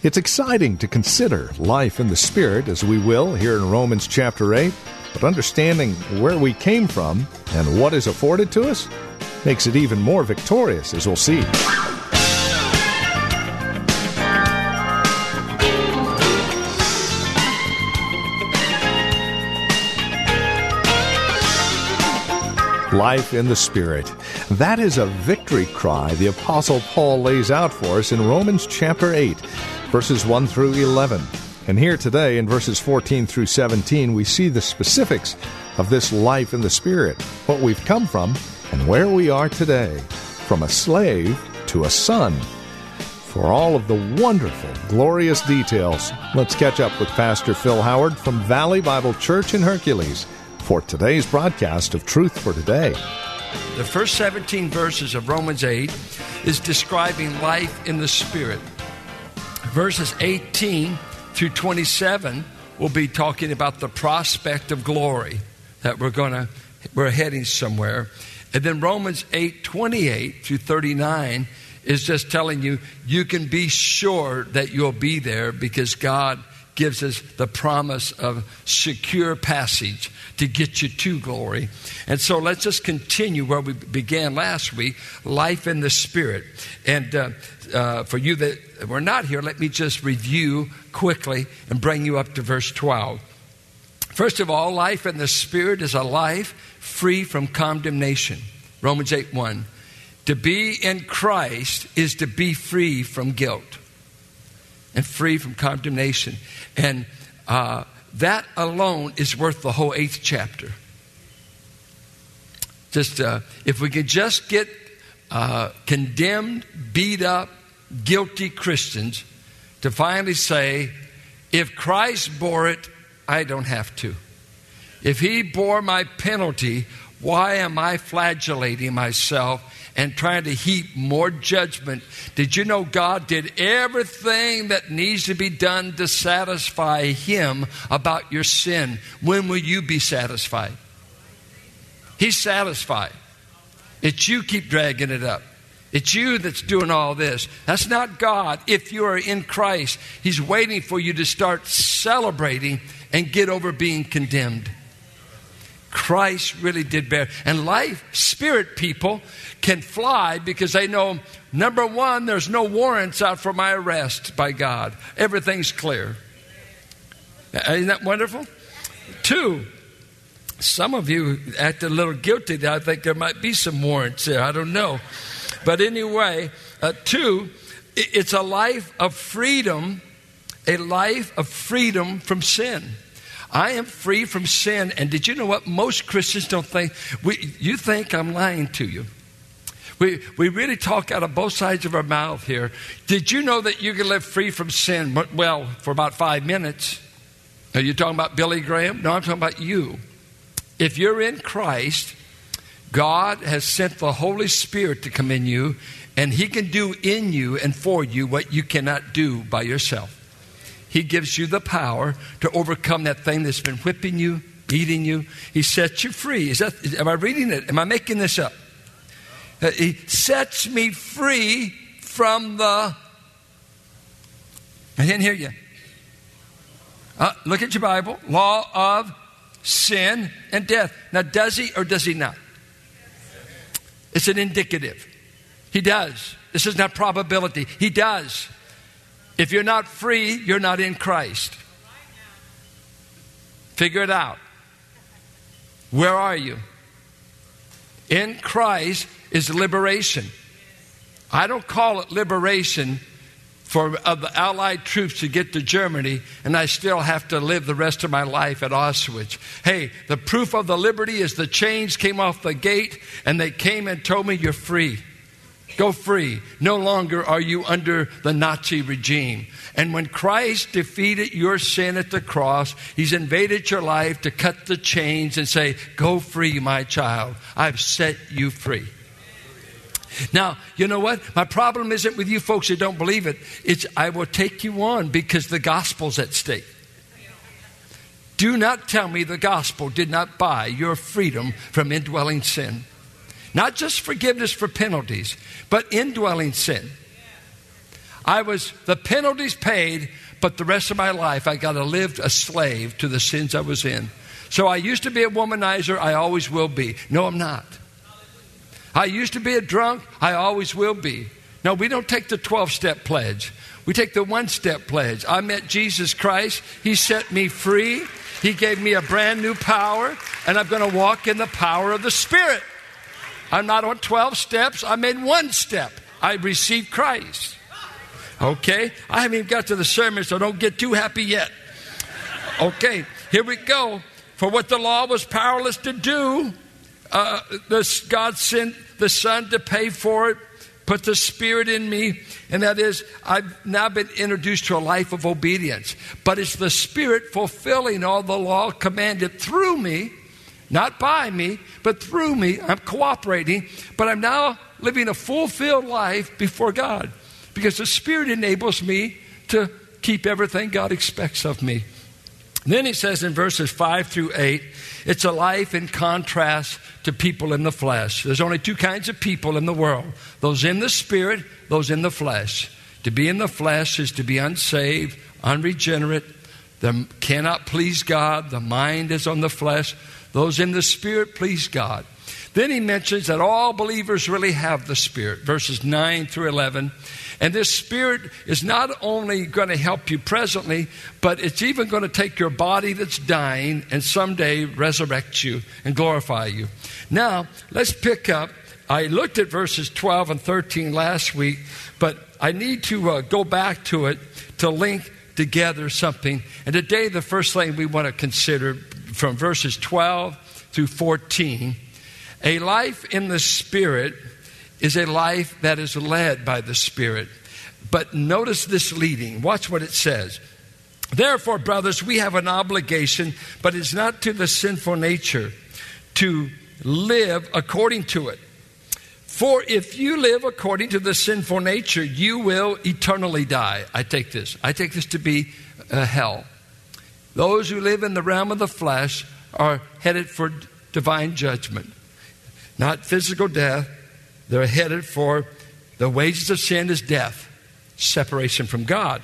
It's exciting to consider life in the Spirit as we will here in Romans chapter 8, but understanding where we came from and what is afforded to us makes it even more victorious, as we'll see. Life in the Spirit. That is a victory cry the Apostle Paul lays out for us in Romans chapter 8, verses 1 through 11. And here today, in verses 14 through 17, we see the specifics of this life in the Spirit, what we've come from, and where we are today, from a slave to a son. For all of the wonderful, glorious details, let's catch up with Pastor Phil Howard from Valley Bible Church in Hercules for today's broadcast of Truth for Today. The first 17 verses of Romans 8 is describing life in the Spirit. Verses 18 through 27 will be talking about the prospect of glory that we're going to we're heading somewhere. And then Romans 8 28 through 39 is just telling you you can be sure that you'll be there because God gives us the promise of secure passage to get you to glory. And so let's just continue where we began last week life in the Spirit. And uh, uh, for you that were not here, let me just review quickly and bring you up to verse 12. First of all, life in the Spirit is a life free from condemnation. Romans 8 1. To be in Christ is to be free from guilt and free from condemnation. And uh, that alone is worth the whole eighth chapter. Just uh, if we could just get uh, condemned, beat up, guilty Christians to finally say, if Christ bore it, I don't have to. If he bore my penalty, why am I flagellating myself and trying to heap more judgment? Did you know God did everything that needs to be done to satisfy Him about your sin? When will you be satisfied? He's satisfied. It's you keep dragging it up. It's you that's doing all this. That's not God. If you are in Christ, He's waiting for you to start celebrating and get over being condemned. Christ really did bear. And life, spirit people can fly because they know number one, there's no warrants out for my arrest by God. Everything's clear. Isn't that wonderful? Two, some of you act a little guilty. I think there might be some warrants there. I don't know. But anyway, uh, two, it's a life of freedom, a life of freedom from sin. I am free from sin. And did you know what? Most Christians don't think, we, you think I'm lying to you. We, we really talk out of both sides of our mouth here. Did you know that you can live free from sin, well, for about five minutes? Are you talking about Billy Graham? No, I'm talking about you. If you're in Christ, God has sent the Holy Spirit to come in you, and He can do in you and for you what you cannot do by yourself. He gives you the power to overcome that thing that's been whipping you, beating you. He sets you free. Is that, am I reading it? Am I making this up? Uh, he sets me free from the. I didn't hear you. Uh, look at your Bible. Law of sin and death. Now, does he or does he not? It's an indicative. He does. This is not probability. He does. If you're not free, you're not in Christ. Figure it out. Where are you? In Christ is liberation. I don't call it liberation for uh, the Allied troops to get to Germany, and I still have to live the rest of my life at Auschwitz. Hey, the proof of the liberty is the chains came off the gate, and they came and told me you're free. Go free. No longer are you under the Nazi regime. And when Christ defeated your sin at the cross, He's invaded your life to cut the chains and say, Go free, my child. I've set you free. Now, you know what? My problem isn't with you folks that don't believe it. It's I will take you on because the gospel's at stake. Do not tell me the gospel did not buy your freedom from indwelling sin. Not just forgiveness for penalties, but indwelling sin. I was, the penalties paid, but the rest of my life I got to live a slave to the sins I was in. So I used to be a womanizer, I always will be. No, I'm not. I used to be a drunk, I always will be. No, we don't take the 12 step pledge. We take the one step pledge. I met Jesus Christ, He set me free, He gave me a brand new power, and I'm going to walk in the power of the Spirit. I'm not on 12 steps, I'm in one step. I received Christ. Okay? I haven't even got to the sermon, so don't get too happy yet. Okay, here we go. For what the law was powerless to do, uh, this, God sent the Son to pay for it, put the Spirit in me, and that is, I've now been introduced to a life of obedience. But it's the Spirit fulfilling all the law commanded through me not by me, but through me. I'm cooperating, but I'm now living a fulfilled life before God because the Spirit enables me to keep everything God expects of me. Then he says in verses 5 through 8, it's a life in contrast to people in the flesh. There's only two kinds of people in the world those in the spirit, those in the flesh. To be in the flesh is to be unsaved, unregenerate, they cannot please God, the mind is on the flesh. Those in the Spirit please God. Then he mentions that all believers really have the Spirit, verses 9 through 11. And this Spirit is not only going to help you presently, but it's even going to take your body that's dying and someday resurrect you and glorify you. Now, let's pick up. I looked at verses 12 and 13 last week, but I need to uh, go back to it to link together something. And today, the first thing we want to consider from verses 12 through 14. A life in the Spirit is a life that is led by the Spirit. But notice this leading. Watch what it says. Therefore, brothers, we have an obligation, but it's not to the sinful nature to live according to it. For if you live according to the sinful nature, you will eternally die. I take this. I take this to be uh, hell. Those who live in the realm of the flesh are headed for divine judgment. Not physical death, they're headed for the wages of sin is death, separation from God.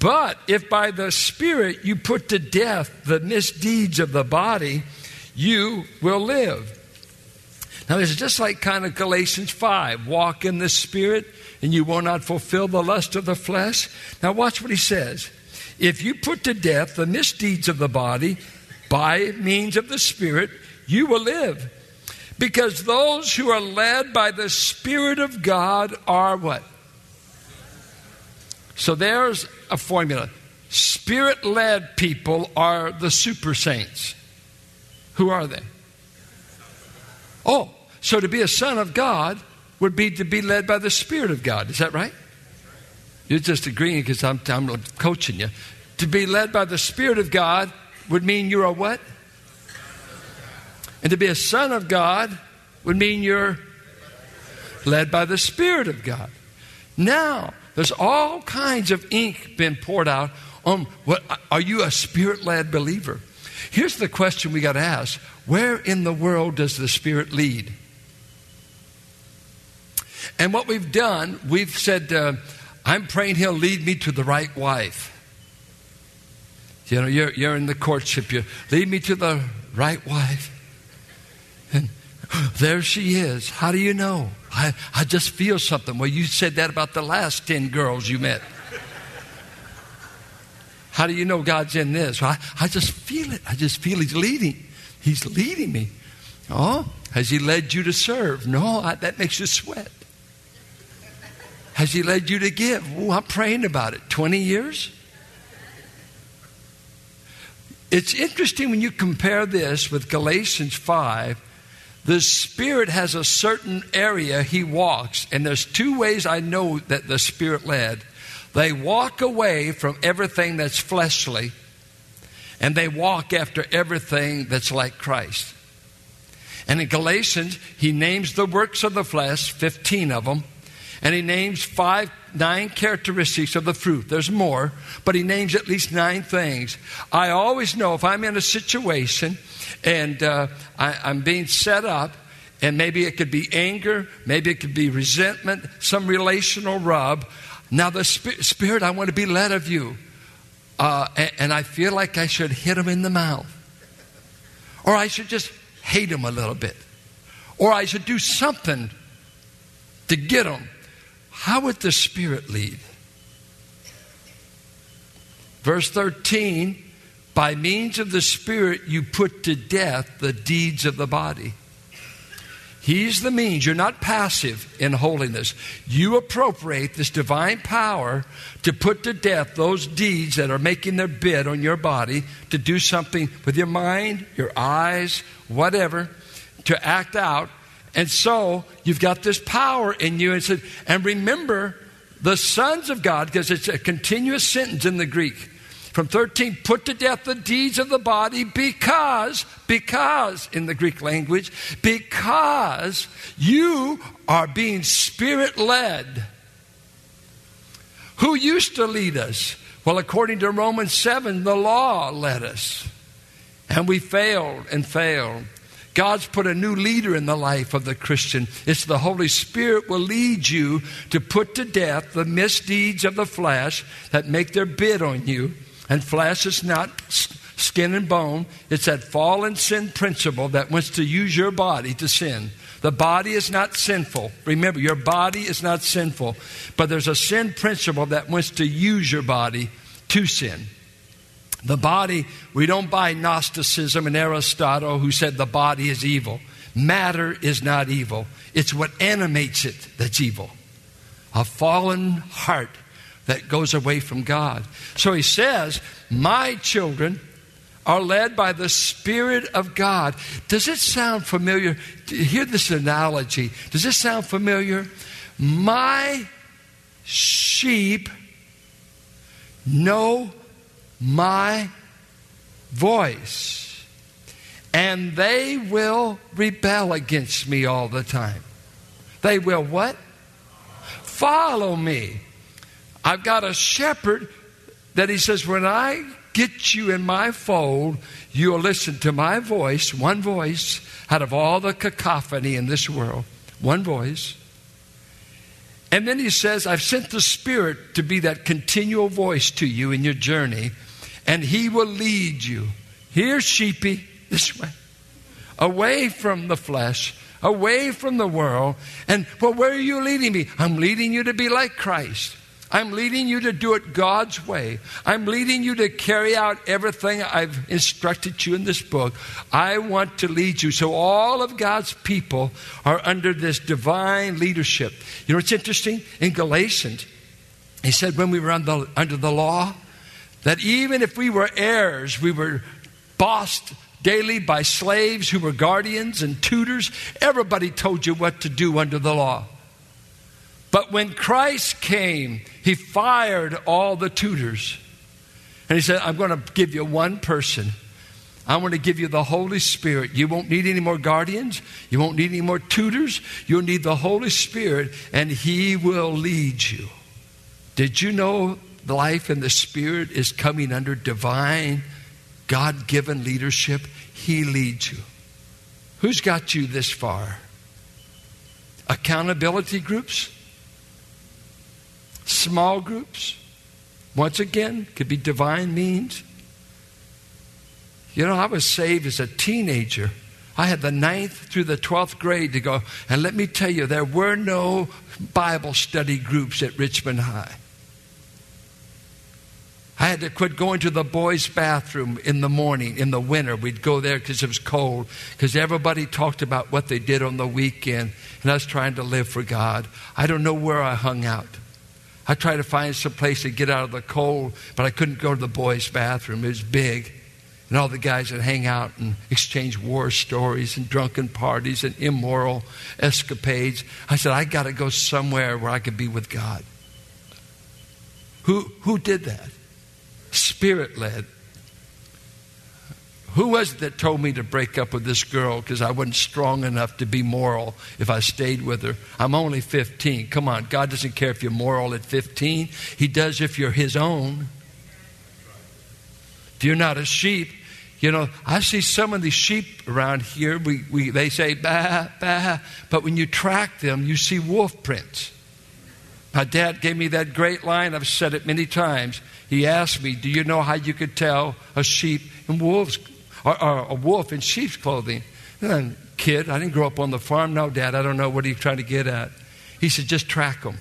But if by the Spirit you put to death the misdeeds of the body, you will live. Now, is just like kind of Galatians 5 walk in the Spirit, and you will not fulfill the lust of the flesh. Now, watch what he says. If you put to death the misdeeds of the body by means of the Spirit, you will live. Because those who are led by the Spirit of God are what? So there's a formula. Spirit led people are the super saints. Who are they? Oh, so to be a son of God would be to be led by the Spirit of God. Is that right? You're just agreeing because I'm, I'm coaching you. To be led by the Spirit of God would mean you're a what? And to be a son of God would mean you're led by the Spirit of God. Now, there's all kinds of ink being poured out on what are you a spirit led believer? Here's the question we got to ask Where in the world does the Spirit lead? And what we've done, we've said, uh, I'm praying He'll lead me to the right wife. You know, you're, you're in the courtship, you lead me to the right wife. And there she is. How do you know? I, I just feel something. Well, you said that about the last 10 girls you met. How do you know God's in this? I, I just feel it. I just feel He's leading. He's leading me. Oh, has He led you to serve? No, I, that makes you sweat. Has He led you to give? Oh, I'm praying about it. 20 years? It's interesting when you compare this with Galatians 5 The Spirit has a certain area He walks, and there's two ways I know that the Spirit led. They walk away from everything that's fleshly, and they walk after everything that's like Christ. And in Galatians, he names the works of the flesh, 15 of them, and he names five, nine characteristics of the fruit. There's more, but he names at least nine things. I always know if I'm in a situation and uh, I, I'm being set up, and maybe it could be anger, maybe it could be resentment, some relational rub. Now, the Spirit, I want to be led of you. Uh, and, and I feel like I should hit him in the mouth. Or I should just hate him a little bit. Or I should do something to get him. How would the Spirit lead? Verse 13 by means of the Spirit, you put to death the deeds of the body. He's the means. You're not passive in holiness. You appropriate this divine power to put to death those deeds that are making their bid on your body to do something with your mind, your eyes, whatever, to act out. And so you've got this power in you. And, said, and remember, the sons of God, because it's a continuous sentence in the Greek from 13, put to death the deeds of the body because, because in the Greek language, because you are being spirit led. Who used to lead us? Well, according to Romans 7, the law led us. And we failed and failed. God's put a new leader in the life of the Christian. It's the Holy Spirit will lead you to put to death the misdeeds of the flesh that make their bid on you and flesh is not skin and bone. It's that fallen sin principle that wants to use your body to sin. The body is not sinful. Remember, your body is not sinful. But there's a sin principle that wants to use your body to sin. The body, we don't buy Gnosticism and Aristotle who said the body is evil. Matter is not evil, it's what animates it that's evil. A fallen heart that goes away from God. So he says, My children are led by the Spirit of God. Does it sound familiar? Hear this analogy. Does this sound familiar? My sheep know my voice, and they will rebel against me all the time. They will what? Follow me. I've got a shepherd that he says, when I get you in my fold, you'll listen to my voice, one voice, out of all the cacophony in this world, one voice. And then he says, I've sent the Spirit to be that continual voice to you in your journey, and he will lead you. Here, sheepy, this way, away from the flesh, away from the world. And, well, where are you leading me? I'm leading you to be like Christ. I'm leading you to do it God's way. I'm leading you to carry out everything I've instructed you in this book. I want to lead you. So all of God's people are under this divine leadership. You know what's interesting? In Galatians, he said when we were under, under the law, that even if we were heirs, we were bossed daily by slaves who were guardians and tutors. Everybody told you what to do under the law. But when Christ came, he fired all the tutors. And he said, I'm going to give you one person. I'm going to give you the Holy Spirit. You won't need any more guardians. You won't need any more tutors. You'll need the Holy Spirit, and He will lead you. Did you know life in the Spirit is coming under divine, God given leadership? He leads you. Who's got you this far? Accountability groups? small groups. Once again, could be divine means. You know, I was saved as a teenager. I had the ninth through the 12th grade to go. And let me tell you, there were no Bible study groups at Richmond High. I had to quit going to the boys' bathroom in the morning, in the winter. We'd go there because it was cold, because everybody talked about what they did on the weekend, and I was trying to live for God. I don't know where I hung out. I tried to find some place to get out of the cold, but I couldn't go to the boys' bathroom. It was big. and all the guys that hang out and exchange war stories and drunken parties and immoral escapades. I said, I got to go somewhere where I could be with God. Who, who did that? Spirit led. Who was it that told me to break up with this girl because I wasn't strong enough to be moral if I stayed with her? I'm only 15. Come on, God doesn't care if you're moral at 15, He does if you're His own. If you're not a sheep, you know, I see some of these sheep around here, we, we, they say, bah, bah, but when you track them, you see wolf prints. My dad gave me that great line, I've said it many times. He asked me, Do you know how you could tell a sheep in wolves, or, or a wolf in sheep's clothing? And kid, I didn't grow up on the farm. No, Dad, I don't know. What you trying to get at? He said, Just track them.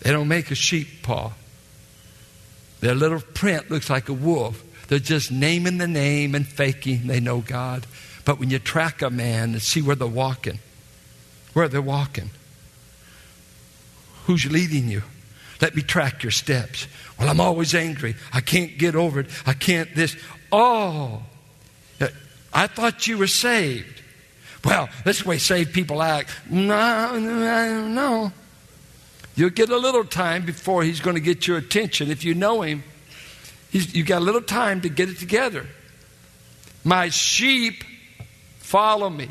They don't make a sheep paw. Their little print looks like a wolf. They're just naming the name and faking they know God. But when you track a man and see where they're walking, where they're walking, who's leading you? Let me track your steps. Well, I'm always angry. I can't get over it. I can't this. Oh, I thought you were saved. Well, this way saved people act. No, no, no. You'll get a little time before he's going to get your attention if you know him. He's, you got a little time to get it together. My sheep follow me.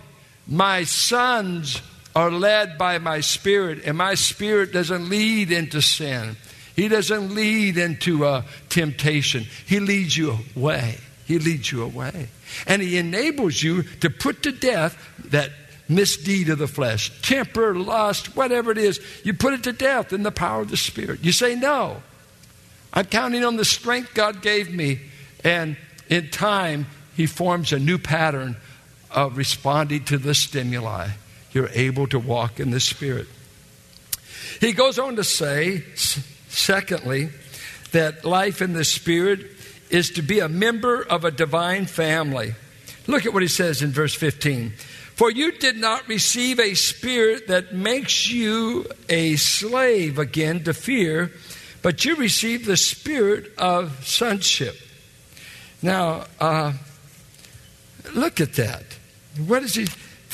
My sons are led by my spirit, and my spirit doesn't lead into sin. He doesn't lead into uh, temptation. He leads you away. He leads you away. And He enables you to put to death that misdeed of the flesh, temper, lust, whatever it is. You put it to death in the power of the Spirit. You say, No. I'm counting on the strength God gave me. And in time, He forms a new pattern of responding to the stimuli. You're able to walk in the Spirit. He goes on to say, secondly, that life in the Spirit is to be a member of a divine family. Look at what he says in verse 15. For you did not receive a spirit that makes you a slave again to fear but you received the spirit of sonship. Now, uh, look at that. What is he?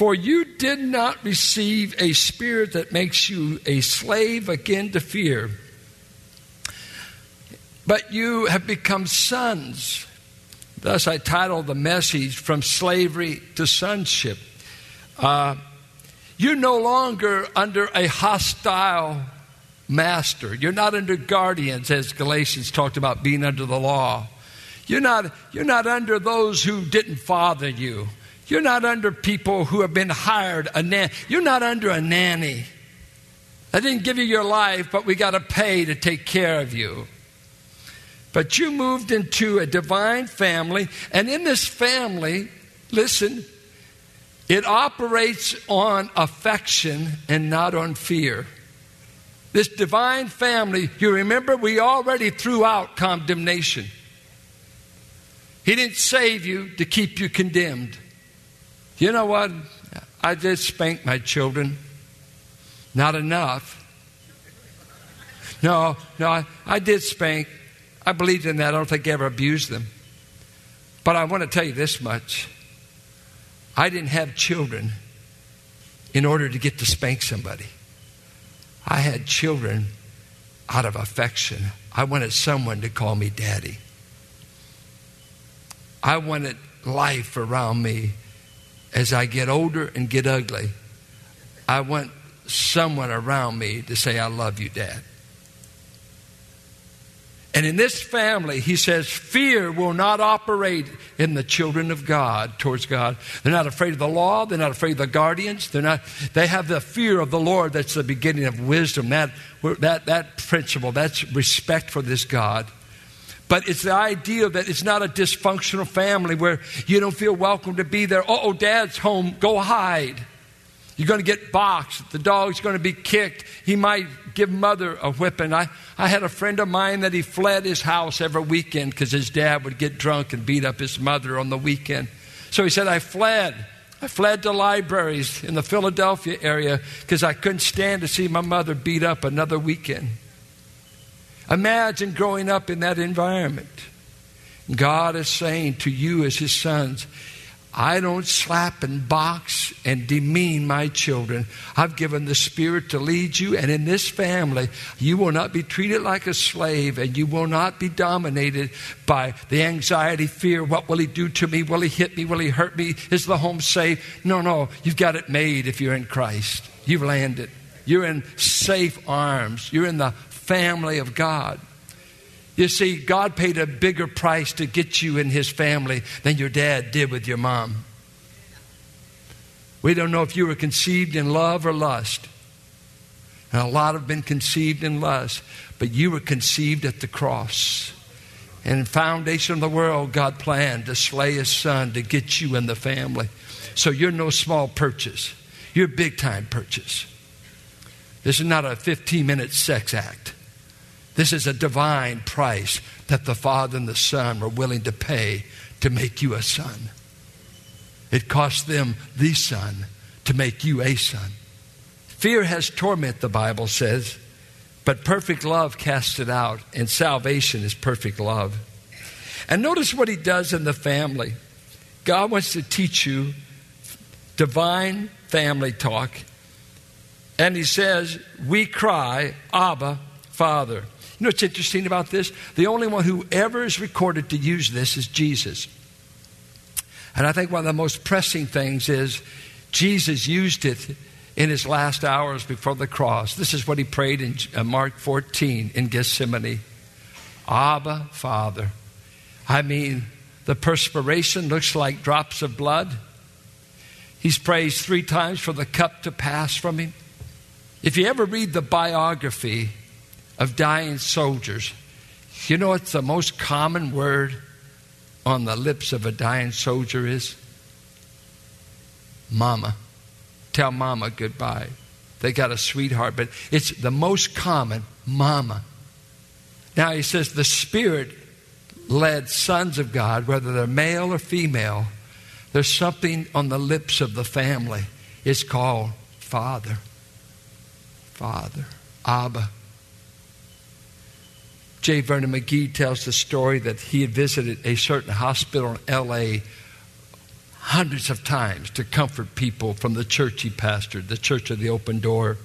For you did not receive a spirit that makes you a slave again to fear, but you have become sons. Thus, I titled the message From Slavery to Sonship. Uh, you're no longer under a hostile master. You're not under guardians, as Galatians talked about being under the law. You're not, you're not under those who didn't father you. You're not under people who have been hired. A you're not under a nanny. I didn't give you your life, but we got to pay to take care of you. But you moved into a divine family, and in this family, listen, it operates on affection and not on fear. This divine family, you remember, we already threw out condemnation. He didn't save you to keep you condemned. You know what? I did spank my children. Not enough. No, no, I, I did spank. I believed in that. I don't think I ever abused them. But I want to tell you this much I didn't have children in order to get to spank somebody. I had children out of affection. I wanted someone to call me daddy. I wanted life around me as I get older and get ugly. I want someone around me to say, I love you, Dad. And in this family, he says, fear will not operate in the children of God towards God. They're not afraid of the law. They're not afraid of the guardians. They're not, they have the fear of the Lord. That's the beginning of wisdom. That, that, that principle, that's respect for this God. But it's the idea that it's not a dysfunctional family where you don't feel welcome to be there. Oh, dad's home. Go hide. You're going to get boxed. The dog's going to be kicked. He might give mother a whipping. I, I had a friend of mine that he fled his house every weekend because his dad would get drunk and beat up his mother on the weekend. So he said, I fled. I fled to libraries in the Philadelphia area because I couldn't stand to see my mother beat up another weekend. Imagine growing up in that environment. God is saying to you as His sons, I don't slap and box and demean my children. I've given the Spirit to lead you, and in this family, you will not be treated like a slave, and you will not be dominated by the anxiety, fear. What will he do to me? Will he hit me? Will he hurt me? Is the home safe? No, no. You've got it made if you're in Christ. You've landed. You're in safe arms. You're in the family of God. You see, God paid a bigger price to get you in His family than your dad did with your mom. We don't know if you were conceived in love or lust. And a lot have been conceived in lust, but you were conceived at the cross. And foundation of the world, God planned to slay His Son to get you in the family. So you're no small purchase. You're big time purchase. This is not a 15 minute sex act. This is a divine price that the Father and the Son were willing to pay to make you a son. It cost them the Son to make you a son. Fear has torment, the Bible says, but perfect love casts it out, and salvation is perfect love. And notice what he does in the family. God wants to teach you divine family talk. And he says, We cry, Abba, Father. You know what's interesting about this? The only one who ever is recorded to use this is Jesus. And I think one of the most pressing things is Jesus used it in his last hours before the cross. This is what he prayed in uh, Mark 14 in Gethsemane Abba, Father. I mean, the perspiration looks like drops of blood. He's praised three times for the cup to pass from him. If you ever read the biography of dying soldiers. You know what the most common word on the lips of a dying soldier is? Mama. Tell mama goodbye. They got a sweetheart, but it's the most common mama. Now he says the Spirit led sons of God, whether they're male or female, there's something on the lips of the family. It's called Father. Father. Abba. J. Vernon McGee tells the story that he had visited a certain hospital in L.A. hundreds of times to comfort people from the church he pastored, the Church of the Open Door.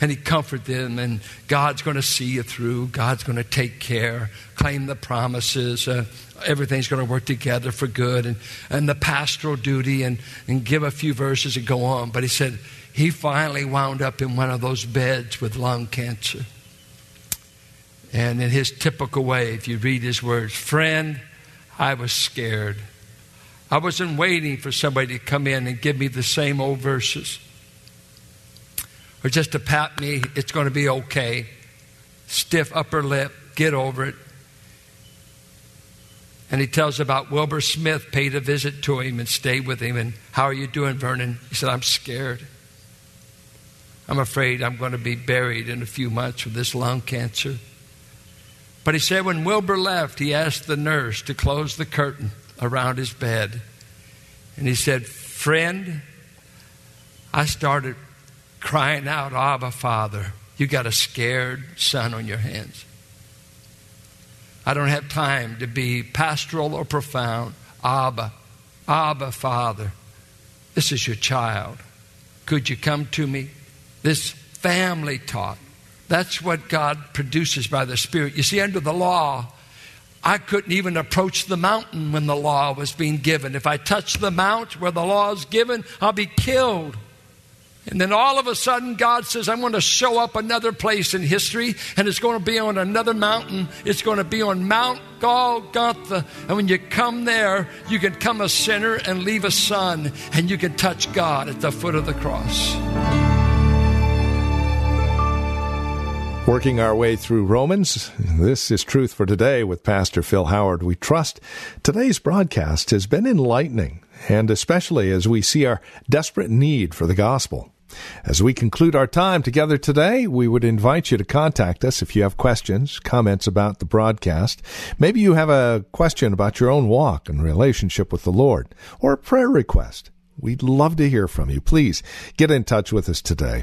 And he comforted them, and God's going to see you through. God's going to take care, claim the promises. Uh, everything's going to work together for good, and, and the pastoral duty, and, and give a few verses and go on. But he said he finally wound up in one of those beds with lung cancer. And in his typical way, if you read his words, friend, I was scared. I wasn't waiting for somebody to come in and give me the same old verses. Or just to pat me, it's going to be okay. Stiff upper lip, get over it. And he tells about Wilbur Smith paid a visit to him and stayed with him. And how are you doing, Vernon? He said, I'm scared. I'm afraid I'm going to be buried in a few months with this lung cancer. But he said when Wilbur left, he asked the nurse to close the curtain around his bed. And he said, Friend, I started crying out, Abba, Father, you got a scared son on your hands. I don't have time to be pastoral or profound. Abba, Abba, Father, this is your child. Could you come to me? This family taught. That's what God produces by the Spirit. You see, under the law, I couldn't even approach the mountain when the law was being given. If I touch the mount where the law is given, I'll be killed. And then all of a sudden, God says, I'm going to show up another place in history, and it's going to be on another mountain. It's going to be on Mount Golgotha. And when you come there, you can come a sinner and leave a son, and you can touch God at the foot of the cross. Working our way through Romans, this is Truth for Today with Pastor Phil Howard. We trust today's broadcast has been enlightening, and especially as we see our desperate need for the gospel. As we conclude our time together today, we would invite you to contact us if you have questions, comments about the broadcast. Maybe you have a question about your own walk and relationship with the Lord, or a prayer request. We'd love to hear from you. Please get in touch with us today.